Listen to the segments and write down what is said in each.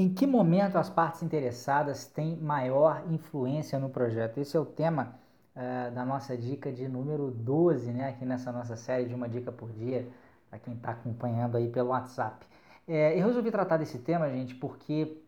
Em que momento as partes interessadas têm maior influência no projeto? Esse é o tema uh, da nossa dica de número 12, né? Aqui nessa nossa série de uma dica por dia, para quem está acompanhando aí pelo WhatsApp. É, eu resolvi tratar desse tema, gente, porque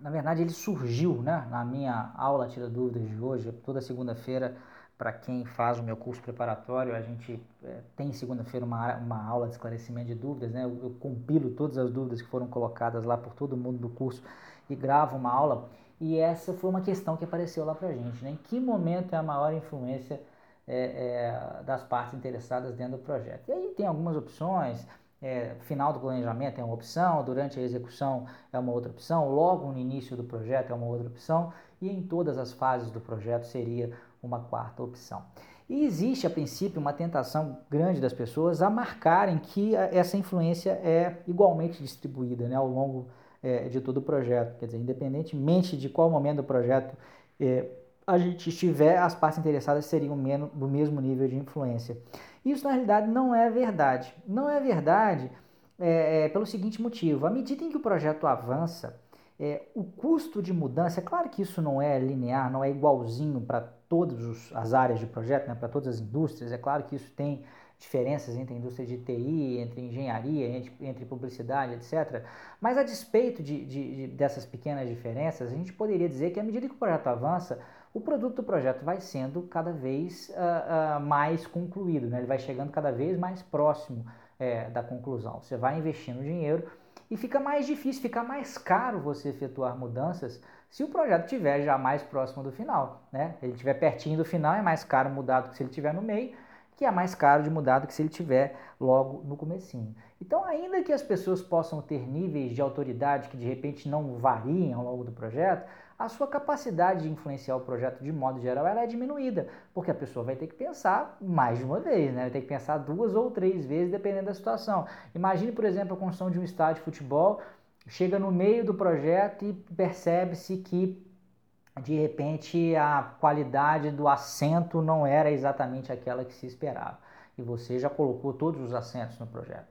na verdade ele surgiu né, na minha aula Tira Dúvidas de hoje, toda segunda-feira para quem faz o meu curso preparatório, a gente é, tem segunda-feira uma, uma aula de esclarecimento de dúvidas, né? Eu, eu, compilo todas as dúvidas que foram colocadas lá por todo mundo do curso e gravo uma aula. E essa foi uma questão que apareceu lá para a gente, né? Em que momento é a maior influência é, é, das partes interessadas dentro do projeto? E aí tem algumas opções, final do planejamento é uma opção, durante a execução é uma outra opção, logo no início do projeto é uma outra opção, e em todas as fases do projeto seria uma quarta opção. E existe, a princípio, uma tentação grande das pessoas a marcarem que essa influência é igualmente distribuída né, ao longo é, de todo o projeto. Quer dizer, independentemente de qual momento do projeto é, a gente estiver, as partes interessadas seriam menos, do mesmo nível de influência. Isso, na realidade, não é verdade. Não é verdade é, é pelo seguinte motivo: à medida em que o projeto avança, é, o custo de mudança, é claro que isso não é linear, não é igualzinho para todas as áreas de projeto, né, para todas as indústrias, é claro que isso tem diferenças entre a indústria de TI, entre engenharia, entre, entre publicidade, etc. Mas a despeito de, de, de, dessas pequenas diferenças, a gente poderia dizer que à medida que o projeto avança, o produto do projeto vai sendo cada vez uh, uh, mais concluído, né? ele vai chegando cada vez mais próximo é, da conclusão. Você vai investindo dinheiro e fica mais difícil, fica mais caro você efetuar mudanças se o projeto estiver já mais próximo do final. Né? Ele estiver pertinho do final, é mais caro mudar do que se ele estiver no meio, que é mais caro de mudar do que se ele estiver logo no comecinho. Então, ainda que as pessoas possam ter níveis de autoridade que de repente não variem ao longo do projeto, a sua capacidade de influenciar o projeto de modo geral ela é diminuída, porque a pessoa vai ter que pensar mais de uma vez, né? vai ter que pensar duas ou três vezes dependendo da situação. Imagine, por exemplo, a construção de um estádio de futebol, chega no meio do projeto e percebe-se que de repente a qualidade do assento não era exatamente aquela que se esperava. E você já colocou todos os assentos no projeto,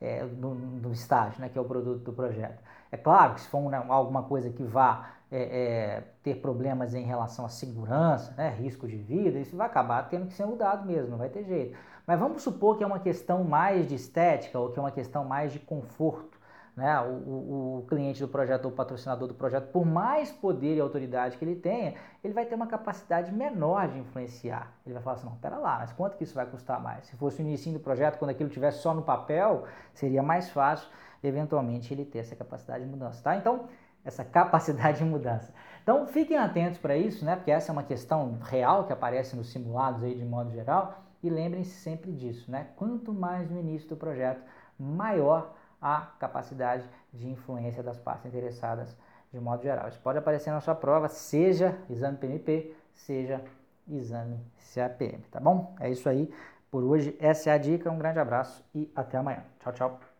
é, no, no estágio, né, que é o produto do projeto. É claro que se for uma, alguma coisa que vá é, é, ter problemas em relação à segurança, né, risco de vida, isso vai acabar tendo que ser mudado mesmo, não vai ter jeito. Mas vamos supor que é uma questão mais de estética ou que é uma questão mais de conforto né, o, o, o, cliente do projeto, o patrocinador do projeto, por mais poder e autoridade que ele tenha, ele vai ter uma capacidade menor de influenciar. Ele vai falar assim, não, pera lá, mas quanto que isso vai custar mais? Se fosse o início do projeto, quando aquilo estivesse só no papel, seria mais fácil, eventualmente, ele ter essa capacidade de mudança, tá? Então, essa capacidade de mudança. Então, fiquem atentos para isso, né, porque essa é uma questão real que aparece nos simulados aí de modo geral, e lembrem-se sempre disso, né? Quanto mais no início do projeto, maior a capacidade de influência das partes interessadas de modo geral. Isso pode aparecer na sua prova, seja exame PMP, seja exame CAPM, tá bom? É isso aí por hoje. Essa é a dica. Um grande abraço e até amanhã. Tchau, tchau.